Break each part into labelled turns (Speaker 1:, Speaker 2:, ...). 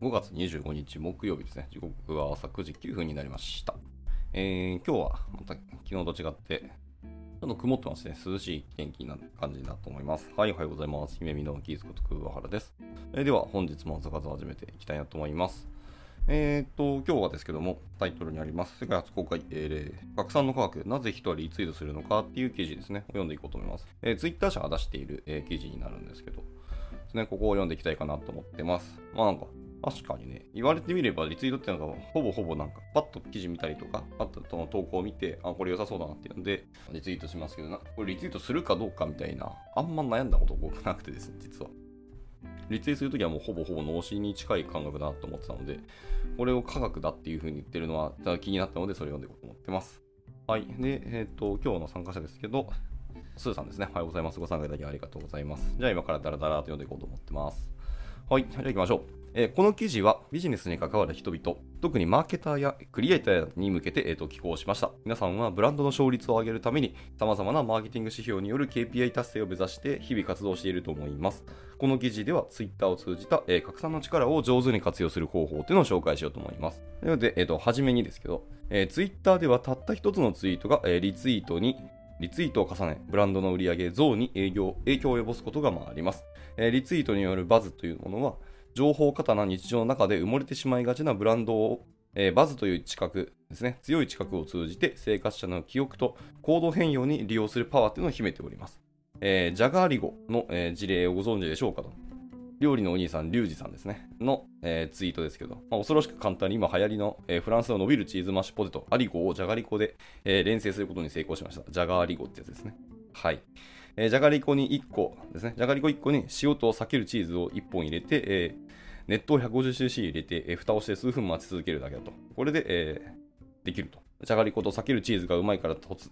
Speaker 1: 5月25日木曜日ですね。時刻は朝9時9分になりました。えー、今日はまた昨日と違って、ちょっと曇ってますね。涼しい天気な感じだと思います。はい、おはようございます。姫美のキーズこと桑原です。えーでは、本日も朝活を始めていきたいなと思います。えー、っと、今日はですけども、タイトルにあります、世界初公開、えー、拡散の科学、なぜ人はリツイートするのかっていう記事ですね、読んでいこうと思います。えー、ツイッター社が出している、えー記事になるんですけど、ですね、ここを読んでいきたいかなと思ってます。まあなんか、確かにね、言われてみればリツイートっていうのが、ほぼほぼなんか、パッと記事見たりとか、パッとその投稿を見て、あ、これ良さそうだなっていうので、リツイートしますけどな、これリツイートするかどうかみたいな、あんま悩んだこと僕なくてですね、実は。リツイートするときはもうほぼほぼ脳死に近い感覚だなと思ってたので、これを科学だっていう風に言ってるのは気になったので、それを読んでいこうと思ってます。はい。で、えっ、と、今日の参加者ですけど、スーさんですね。おはようございます。ご参加いただきありがとうございます。じゃあ今からダラダラと読んでいこうと思ってます。はい。じゃあ行きましょう。えーこの記事はビジネスに関わる人々、特にマーケターやクリエイターに向けて、えー、と寄稿しました。皆さんはブランドの勝率を上げるために、様々なマーケティング指標による KPI 達成を目指して日々活動していると思います。この記事では Twitter を通じた、えー拡散の力を上手に活用する方法というのを紹介しようと思います。なので、えー、と初めにですけど、えー、Twitter ではたった一つのツイートが、えーリツイートにリツイートを重ね、ブランドの売上増に営業影響を及ぼすことがまああります、えーリツイートによるバズというものは、情報過多な日常の中で埋もれてしまいがちなブランドを、えーバズという知覚ですね、強い知覚を通じて生活者の記憶と行動変容に利用するパワーというのを秘めております。えージャガーリゴの、えー事例をご存知でしょうかと。料理のお兄さん、リュウジさんですね。の、えーツイートですけど、まあ、恐ろしく簡単に今流行りの、えーフランスの伸びるチーズマッシュポテト、アリゴをジャガリコで、えー連成することに成功しました。ジャガーリゴってやつですね。はい。えーじゃがりこに1個ですね。じゃがりこ1個に塩と避けるチーズを1本入れて、えー熱湯 150cc 入れて、えー蓋をして数分待ち続けるだけだと。これで、えーできると。じゃがりこと避けるチーズがうまいから突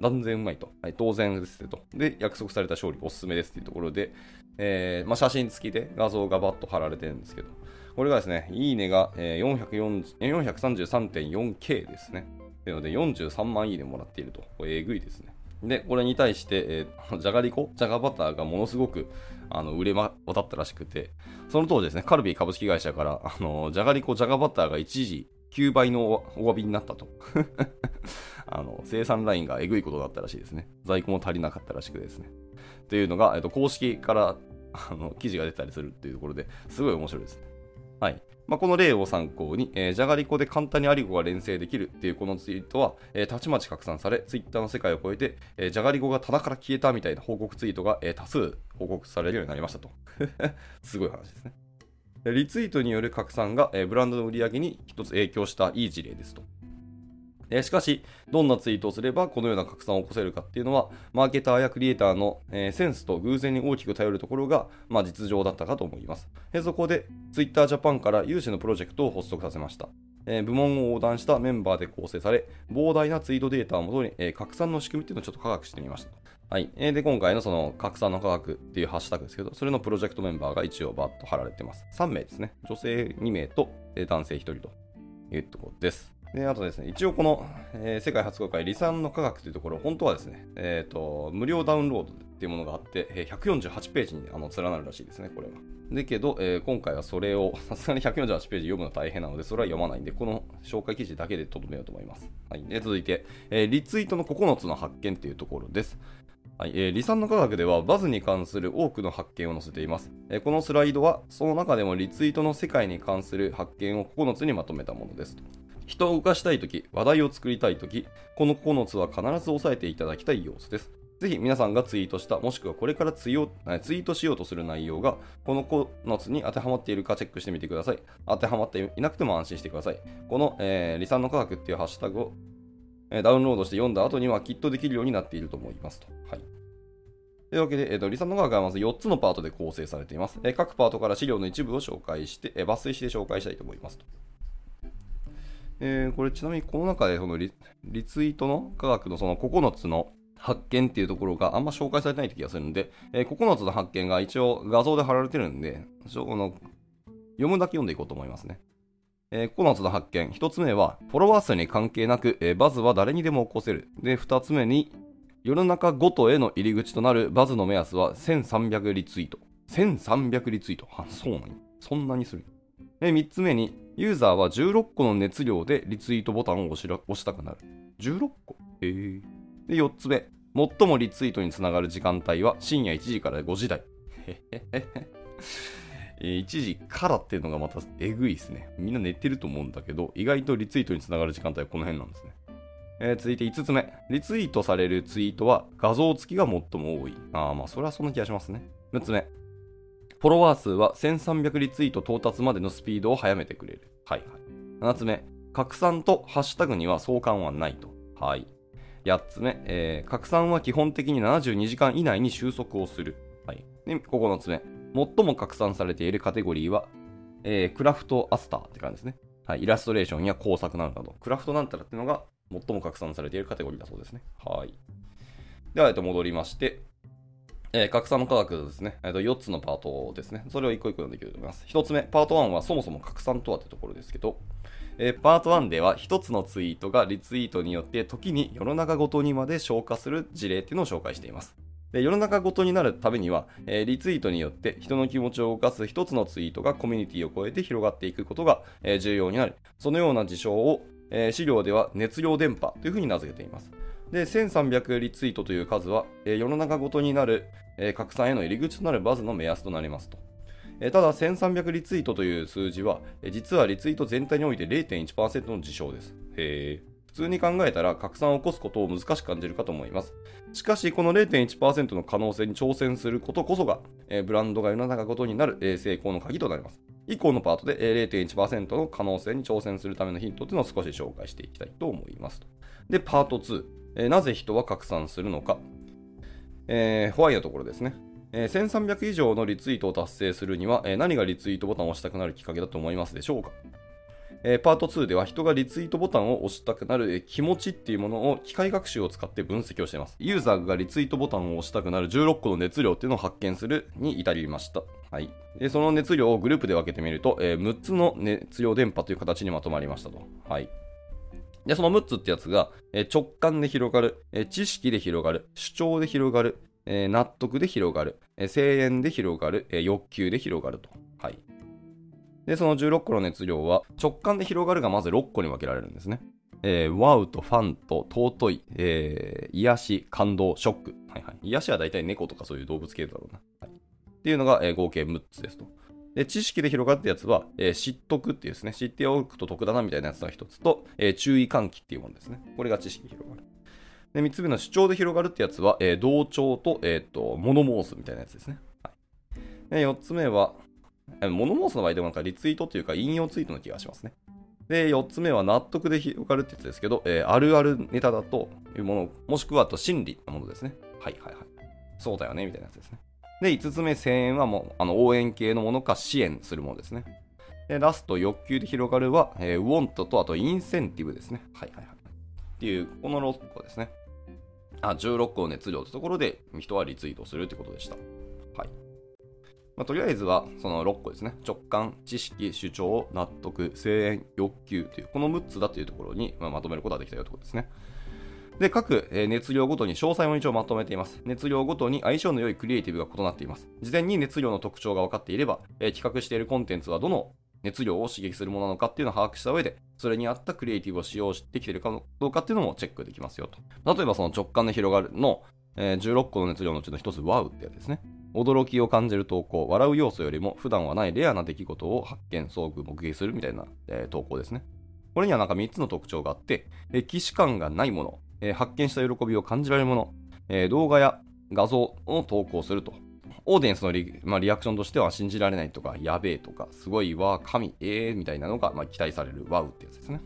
Speaker 1: 断然うまいと。はい、当然ですと。で、約束された勝利おすすめですっていうところで、えーまあ、写真付きで画像がバッと貼られてるんですけど、これがですね、いいねが、えー 433.4K ですね。というので、43万いいねもらっていると。これえぐいですね。で、これに対して、えー じゃがりこ、じゃがバターがものすごくあの売れ渡ったらしくて、その当時ですね、カルビー株式会社から、あのじゃがりこ、じゃがバターが一時9倍のお詫びになったと。あの生産ラインがえぐいことだったらしいですね。在庫も足りなかったらしくですね。というのが、えっと、公式からあの記事が出たりするっていうところですごい面白いですね。はい。まあ、この例を参考に、えーじゃがりこで簡単にアリゴが連成できるっていうこのツイートは、えーたちまち拡散され、ツイッターの世界を超えて、えーじゃがりこが棚から消えたみたいな報告ツイートが、えー多数報告されるようになりましたと。すごい話ですね。リツイートによる拡散が、えーブランドの売り上げに一つ影響したいい事例ですと。えしかし、どんなツイートをすればこのような拡散を起こせるかっていうのは、マーケターやクリエイターの、えセンスと偶然に大きく頼るところが、まあ、実情だったかと思います。えそこで、Twitter Japan から有志のプロジェクトを発足させました。え部門を横断したメンバーで構成され、膨大なツイートデータをもとに、え拡散の仕組みっていうのをちょっと科学してみました。はい。えで、今回のその拡散の科学っていうハッシュタグですけど、それのプロジェクトメンバーが一応バッと貼られてます。3名ですね。女性2名と、え男性1人というところです。で、あとですね、一応この、えー世界初公開、離散の科学というところ、本当はですね、えっ、と、無料ダウンロードっていうものがあって、えー148ページにあの連なるらしいですね、これは。だけど、えー今回はそれを、さすがに148ページ読むの大変なので、それは読まないんで、この紹介記事だけでとどめようと思います。はい。で、続いて、えーリツイートの9つの発見っていうところです。はいえー、離散の科学ではバズに関する多くの発見を載せています、えーこのスライドはその中でもリツイートの世界に関する発見を9つにまとめたものです人を動かしたいとき、話題を作りたいとき、この9つは必ず押さえていただきたい要素です。ぜひ皆さんがツイートした、もしくはこれからツイートしようとする内容が、この9つに当てはまっているかチェックしてみてください。当てはまっていなくても安心してください。この、えー、離散の科学っていうハッシュタグを、えーダウンロードして読んだ後にはきっとできるようになっていると思いますと。はい。というわけで、えー、とリサの科学はまず4つのパートで構成されています。えー各パートから資料の一部を紹介して、えー抜粋して紹介したいと思いますと。えーこれちなみにこの中でそのリリツイートの科学のその9つの発見っていうところがあんま紹介されてない気がするんで、えー9つの発見が一応画像で貼られてるんで、の読むだけ読んでいこうと思いますね。えー9つの発見。1つ目は、フォロワー数に関係なく、えーバズは誰にでも起こせる。で、2つ目に、世の中ごとへの入り口となるバズの目安は1300リツイート。1300リツイート。あ、そうなんやそんなにする。で、3つ目に、ユーザーは16個の熱量でリツイートボタンを押したくなる。16個？へえ。で、4つ目。最もリツイートにつながる時間帯は深夜1時から5時台。1時からっていうのがまたえぐいですね。みんな寝てると思うんだけど、意外とリツイートにつながる時間帯はこの辺なんですね。えー、続いて5つ目。リツイートされるツイートは画像付きが最も多い。ああ、まあそれはそんな気がしますね。6つ目。フォロワー数は1300リツイート到達までのスピードを速めてくれる。はいはい。7つ目。拡散とハッシュタグには相関はないと。はい。8つ目。えー、拡散は基本的に72時間以内に収束をする。はい。で、9つ目。最も拡散されているカテゴリーは、えー、クラフトアスターって感じですね。はい。イラストレーションや工作などなど、クラフトなんたらっていうのが最も拡散されているカテゴリーだそうですね。はい。では、えっと、戻りまして、えー、拡散の科学ですね、えー、と4つのパートですね。それを一個一個読んでいきたいと思います。1つ目、パート1はそもそも拡散とはというところですけど、えー、パート1では1つのツイートがリツイートによって時に世の中ごとにまで消化する事例っていうのを紹介しています。で世の中ごとになるためには、えー、リツイートによって人の気持ちを動かす1つのツイートがコミュニティを超えて広がっていくことが、えー、重要になる。そのような事象を、え、資料では熱量電波というふうに名付けています。で、1300リツイートという数は、えー、世の中ごとになる、えー、拡散への入り口となるバズの目安となりますと。えー、ただ、1300リツイートという数字は、え、実はリツイート全体において0.1%の事象です。へー通に考えたら拡散を起こすことを難しく感じるかと思います。しかし、この0.1%の可能性に挑戦することこそが、えー、ブランドが世の中ごとになる、えー、成功の鍵となります。以降のパートで、えー、0.1%の可能性に挑戦するためのヒントというのを少し紹介していきたいと思います。で、パート2。えなぜ人は拡散するのか。えー、ホワイのところですね。えー、1300以上のリツイートを達成するには、えー、何がリツイートボタンを押したくなるきっかけだと思いますでしょうか、え、パート2では人がリツイートボタンを押したくなる、気持ちっていうものを機械学習を使って分析をしています。ユーザーがリツイートボタンを押したくなる16個の熱量っていうのを発見するに至りました。はい。でその熱量をグループで分けてみると、え6つの熱量電波という形にまとまりましたと。はい。で、その6つってやつが、え直感で広がる、え知識で広がる、主張で広がる、え納得で広がる、え声援で広がる、え欲求で広がると。で、その16個の熱量は、直感で広がるがまず6個に分けられるんですね。えー、ワウとファンと尊い、えー、癒し、感動、ショック。はいはい。癒しは大体猫とかそういう動物系だろうな。はい、っていうのが、えー、合計6つですと。で、知識で広がったやつは、えー、知っとくっていうですね、知っておくと得だなみたいなやつが一つと、えー、注意喚起っていうものですね。これが知識で広がる。で、三つ目の主張で広がるってやつは、えー、同調と、えっ、と、モノモースみたいなやつですね。はい、で、四つ目は、モノモースの場合でもなんかリツイートというか引用ツイートの気がしますね。で、4つ目は納得で広がるってやつですけど、えー、あるあるネタだというもの、もしくはあと心理のものですね。はいはいはい。そうだよね、みたいなやつですね。で、5つ目、声援はもう、あの、応援系のものか支援するものですね。で、ラスト、欲求で広がるは、えー、want と、あと、インセンティブですね。はいはいはい。っていう、この6個ですね。あ、16個熱量ってところで、人はリツイートするってことでした。はい。まあ、とりあえずは、その6個ですね。直感、知識、主張、納得、声援、欲求という、この6つだというところに、ま、まとめることができたよということですね。で、各、熱量ごとに詳細を一応まとめています。熱量ごとに相性の良いクリエイティブが異なっています。事前に熱量の特徴が分かっていれば、え企画しているコンテンツはどの熱量を刺激するものなのかっていうのを把握した上で、それに合ったクリエイティブを使用できているかどうかっていうのもチェックできますよと。例えばその直感で広がるの、え、16個の熱量のうちの一つ、ワウってやつですね。驚きを感じる投稿、笑う要素よりも普段はないレアな出来事を発見、遭遇、目撃するみたいな、えー、投稿ですね。これにはなんか3つの特徴があって、既視感がないもの、えー、発見した喜びを感じられるもの、えー、動画や画像を投稿すると。オーディエンスのリ,、まあ、リアクションとしては信じられないとか、やべえとか、すごいわ、神、ええー、みたいなのが、まあ、期待されるワウってやつですね。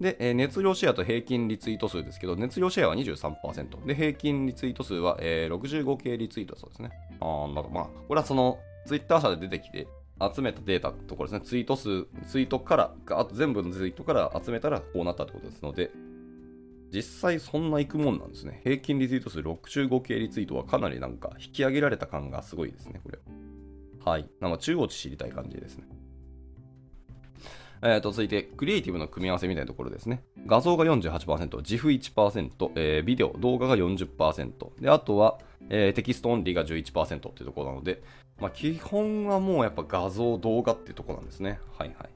Speaker 1: で、えー、熱量シェアと平均リツイート数ですけど、熱量シェアは23%。で、平均リツイート数は、えー、65系リツイートそうですね。ああ、だかまあ、これはその、ツイッター社で出てきて、集めたデータのところですね。ツイート数、ツイートから、あと全部のツイートから集めたらこうなったってことですので、実際そんな行くもんなんですね。平均リツイート数65系リツイートはかなりなんか引き上げられた感がすごいですね、これ。はい。なんか中央値知りたい感じですね。えー、と続いて、クリエイティブの組み合わせみたいなところですね。画像が48%、自負1%、えー、ビデオ、動画が40%、であとは、えー、テキストオンリーが11%っていうところなので、まあ、基本はもうやっぱ画像、動画っていうところなんですね。はいはい。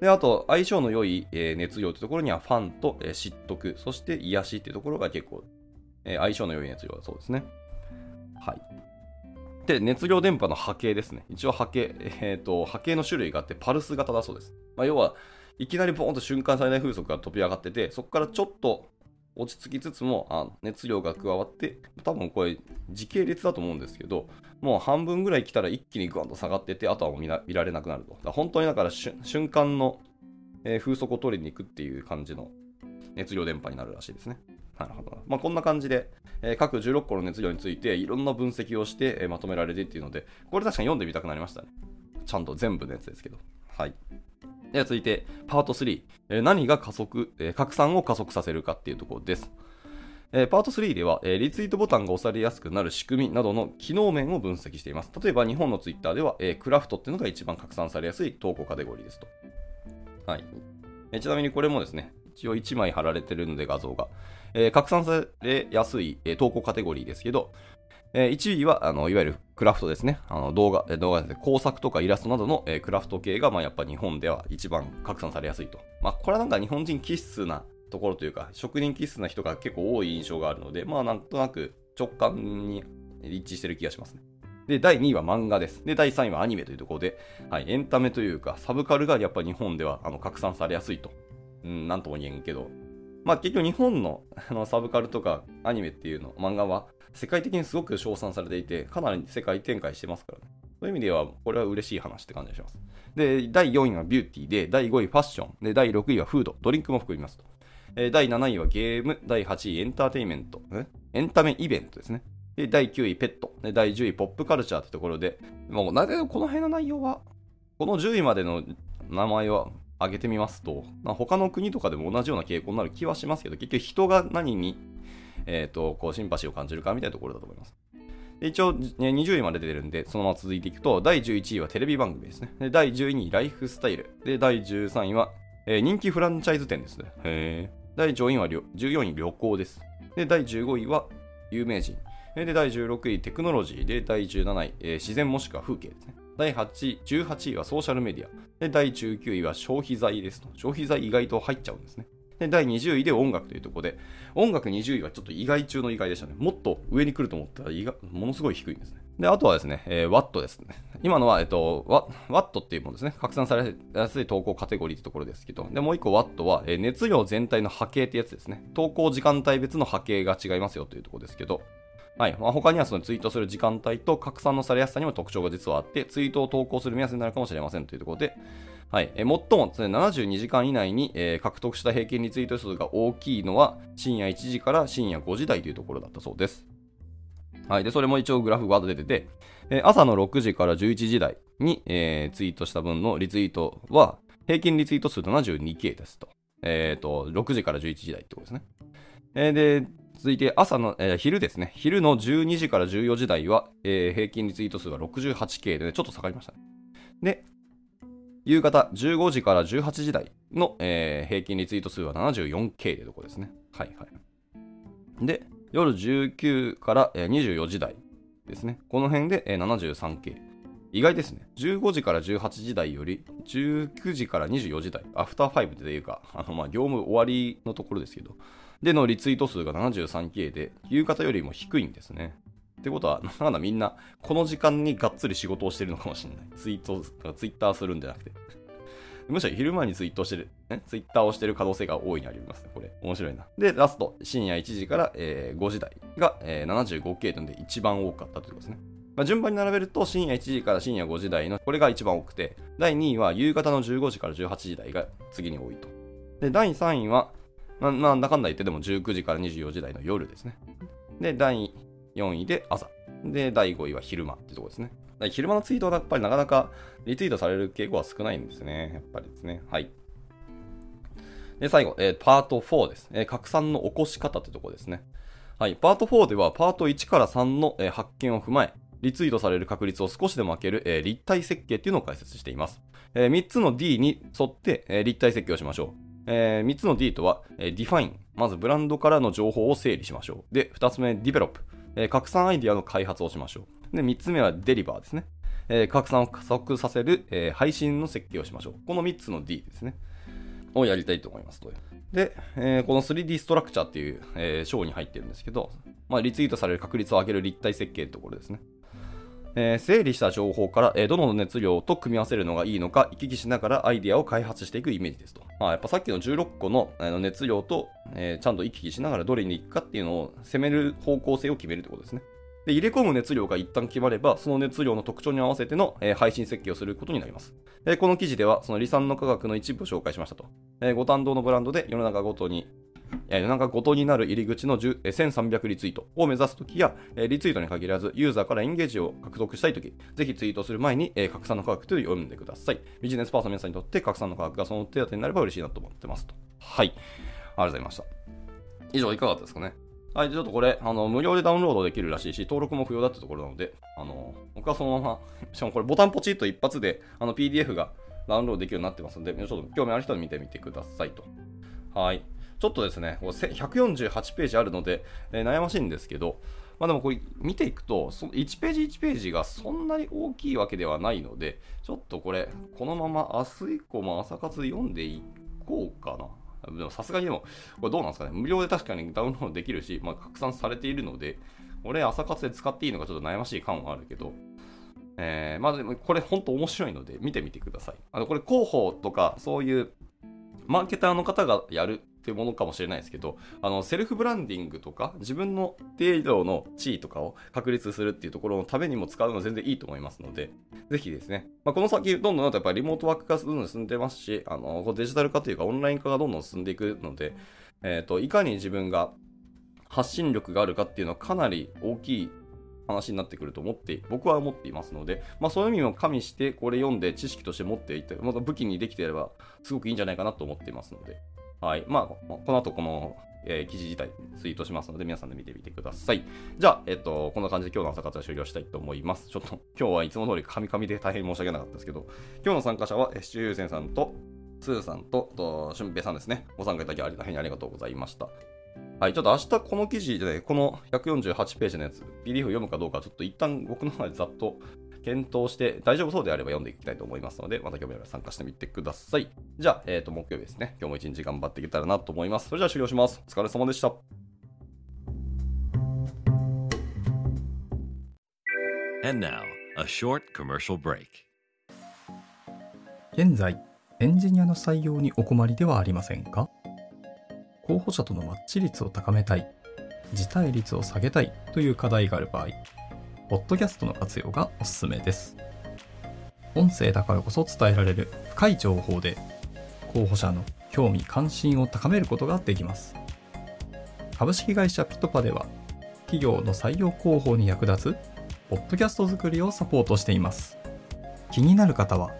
Speaker 1: で、あと、相性の良い、えー、熱量というところには、ファンと、えー、知得、そして癒しっていうところが結構、えー、相性の良い熱量だそうですね。はい。で、熱量伝播の波形ですね。一応波形、えっ、ー、と、波形の種類があって、パルス型だそうです。まあ、要は、いきなりボーンと瞬間最大風速が飛び上がってて、そこからちょっと落ち着きつつも、あ熱量が加わって、多分これ時系列だと思うんですけど、もう半分ぐらい来たら一気にグワンと下がってて、あとはもう見られなくなると。本当にだから瞬間の、えー、風速を取りに行くっていう感じの熱量電波になるらしいですね。なるほど。まあ、こんな感じで、えー、各16個の熱量についていろんな分析をして、えー、まとめられてっていうので、これ確かに読んでみたくなりましたね。ちゃんと全部のやつですけど。はい。では続いて、パート3。えー、何が加速、え拡散を加速させるかっていうところです。えパート3では、えリツイートボタンが押されやすくなる仕組みなどの機能面を分析しています。例えば日本のツイッターでは、えクラフトっていうのが一番拡散されやすい投稿カテゴリーですと。はい。えちなみにこれもですね、一応1枚貼られてるので画像が。えー、拡散されやすい、えー、投稿カテゴリーですけど、えー、1位はあのいわゆるクラフトですね。あの動画、動画ですね、工作とかイラストなどの、えー、クラフト系が、まあ、やっぱ日本では一番拡散されやすいと。まあ、これはなんか日本人気質なところというか、職人気質な人が結構多い印象があるので、まあなんとなく直感に一致してる気がしますね。で、第2位は漫画です。で、第3位はアニメというところで、はい、エンタメというか、サブカルがやっぱ日本ではあの拡散されやすいと。うん、なんとも言えんけど、まあ結局日本の のサブカルとかアニメっていうの、漫画は世界的にすごく称賛されていて、かなり世界展開してますからね。そういう意味では、これは嬉しい話って感じがします。で、第4位はビューティーで、第5位ファッション、で、第6位はフード、ドリンクも含みますと。え第7位はゲーム、第8位エンターテインメント、エンタメイベントですね。で、第9位ペット、で第10位ポップカルチャーってところで、もう、なぜこの辺の内容は、この10位までの名前は挙げてみますと、まあ、他の国とかでも同じような傾向になる気はしますけど、結局人が何に、え、ー、と、こう、シンパシーを感じるかみたいなところだと思います。一応、20位まで出てるんで、そのまま続いていくと、第11位はテレビ番組ですね。で第12位、ライフスタイル。で、第13位は、えー、人気フランチャイズ店ですね。へ第14位は14位、旅行です。で、第15位は有名人。で、第16位、テクノロジー。で、第17位、えー、自然もしくは風景ですね。第8位、18位はソーシャルメディア。で、第19位は消費財ですと。消費財意外と入っちゃうんですね。で、第20位で音楽というところで、音楽20位はちょっと意外中の意外でしたね。もっと上に来ると思ったら意外、ものすごい低いんですね。で、あとはですね、えー、ワットですね。今のは、えっと、ワワットっていうものですね。拡散されやすい投稿カテゴリーってところですけど、で、もう一個ワットは、えー、熱量全体の波形ってやつですね。投稿時間帯別の波形が違いますよというところですけど、はい。まあ、他にはそのツイートする時間帯と拡散のされやすさにも特徴が実はあって、ツイートを投稿する目安になるかもしれませんというところで、はい。え最もですね、72時間以内に、えー、獲得した平均リツイート数が大きいのは、深夜1時から深夜5時台というところだったそうです。はい。で、それも一応グラフが出てて、え、朝の6時から11時台に、えー、ツイートした分のリツイートは、平均リツイート数 72K ですと。えっ、ー、と、6時から11時台ってことですね。えー、で、続いて朝の、えー、昼ですね。昼の12時から14時台は、えー、平均リツイート数が 68K で、ね、ちょっと下がりましたね。で、夕方15時から18時台の、えー、平均リツイート数は 74K でとこですね。はいはい。で、夜19から、えー、24時台ですね。この辺で、えー、73K。意外ですね。15時から18時台より19時から24時台、アフター5でいうか、あのまあ業務終わりのところですけど、でのリツイート数が 73K で、夕方よりも低いんですね。ってことは、なんだみんな、この時間にがっつり仕事をしてるのかもしれない。ツイート、ツイッターするんじゃなくて。むしろ昼間にツイートしてる、ね、ツイッターをしてる可能性が大いにありますね。これ、面白いな。で、ラスト、深夜1時から、えー、5時台が、えー、75K とで一番多かったということですね。まあ、順番に並べると、深夜1時から深夜5時台の、これが一番多くて、第2位は夕方の15時から18時台が次に多いと。で、第3位は、まあ、なんだかんだ言ってでも19時から24時台の夜ですね。で、第4位で朝。で、第5位は昼間ってとこですね。昼間のツイートはやっぱりなかなかリツイートされる傾向は少ないんですね。やっぱりですね。はい。で、最後、えー、パート4です。えー、拡散の起こし方ってとこですね。はい。パート4では、パート1から3の、えー、発見を踏まえ、リツイートされる確率を少しでも開ける、えー立体設計っていうのを解説しています。え3つの D に沿って、えー立体設計をしましょう。え3つの D とは、えー Define、まずブランドからの情報を整理しましょう。で、2つ目、Develop、えー拡散アイディアの開発をしましょう。で、3つ目は Deliver ですね。えー拡散を加速させる、えー配信の設計をしましょう。この3つの D ですね。をやりたいと思いますと。で、えーこの 3D ストラクチャーっていう、えー章に入ってるんですけど、まあ、リツイートされる確率を上げる立体設計ってところですね。えー整理した情報から、えーどの熱量と組み合わせるのがいいのか行き来しながらアイディアを開発していくイメージですと。まあ、やっぱさっきの16個のあの熱量と、えーちゃんと行き来しながらどれに行くかっていうのを攻める方向性を決めるってことですね。で入れ込む熱量が一旦決まれば、その熱量の特徴に合わせての、えー配信設計をすることになります。えーこの記事では、その離散の科学の一部を紹介しましたと。えーご担当のブランドで世の中ごとに、えー世の中ごとになる入り口の1300リツイートを目指すときや、リツイートに限らず、ユーザーからエンゲージを獲得したいとき、ぜひツイートする前に、拡散の科学というのを読んでください。ビジネスパーソンの皆さんにとって拡散の科学がその手当になれば嬉しいなと思ってますと。はい。ありがとうございました。以上いかがだったですかね？はい、ちょっとこれ、あの、無料でダウンロードできるらしいし、登録も不要だってところなので、あの、僕はそのまま、しかもこれボタンポチッと一発で、あの、PDF がダウンロードできるようになってますので、ちょっと興味ある人は見てみてくださいと。はい。ちょっとですね、148ページあるので、えー悩ましいんですけど、まあでもこれ見ていくと、その1ページ1ページがそんなに大きいわけではないので、ちょっとこれ、このまま明日以降も朝活読んでいこうかな。でもさすがにでも、これどうなんですかね。無料で確かにダウンロードできるし、まあ、拡散されているので、俺朝活で使っていいのかちょっと悩ましい感はあるけど、えーまあでもこれ本当面白いので見てみてください。あのこれ広報とかそういうマーケターの方がやるってものかもしれないですけど、あのセルフブランディングとか自分の程度の地位とかを確立するっていうところのためにも使うのは全然いいと思いますので、ぜひですね、まあ、この先どんどんやっぱリモートワーク化どんどん進んでますし、あのデジタル化というかオンライン化がどんどん進んでいくので、えー、といかに自分が発信力があるかっていうのはかなり大きい話になってくると思って、僕は思っていますので、まあそういう意味も加味して、これ読んで知識として持っていて、また武器にできていれば、すごくいいんじゃないかなと思っていますので、はい。まあ、この後この、えー記事自体ツイートしますので、皆さんで見てみてください。じゃあ、えっと、こんな感じで今日の朝活は終了したいと思います。ちょっと、今日はいつも通りカミカミで大変申し訳なかったですけど、今日の参加者は、えーシチューセンさんと、スーさんと、と、しゅんぺいさんですね。ご参加いただき大変ありがとうございました。はい、ちょっと明日この記事で、ね、この148ページのやつ、PDF 読むかどうか、ちょっと一旦僕の方でざっと検討して、大丈夫そうであれば読んでいきたいと思いますので、また興味あれば参加してみてください。じゃあ、えっ、と、木曜日ですね。今日も一日頑張っていけたらなと思います。それじゃあ終了します。お疲れ様でした。
Speaker 2: And now, a short commercial break.
Speaker 3: 現在、エンジニアの採用にお困りではありませんか？候補者とのマッチ率を高めたい、辞退率を下げたいという課題がある場合、ポッドキャストの活用がおすすめです。音声だからこそ伝えられる深い情報で、候補者の興味関心を高めることができます。株式会社ピトパでは、企業の採用広報に役立つ、ポッドキャスト作りをサポートしています。気になる方は、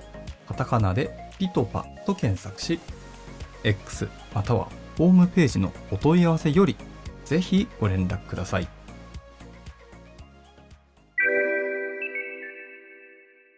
Speaker 3: カタカナでピトパと検索し、X またはホームページのお問い合わせよりぜひご連絡ください。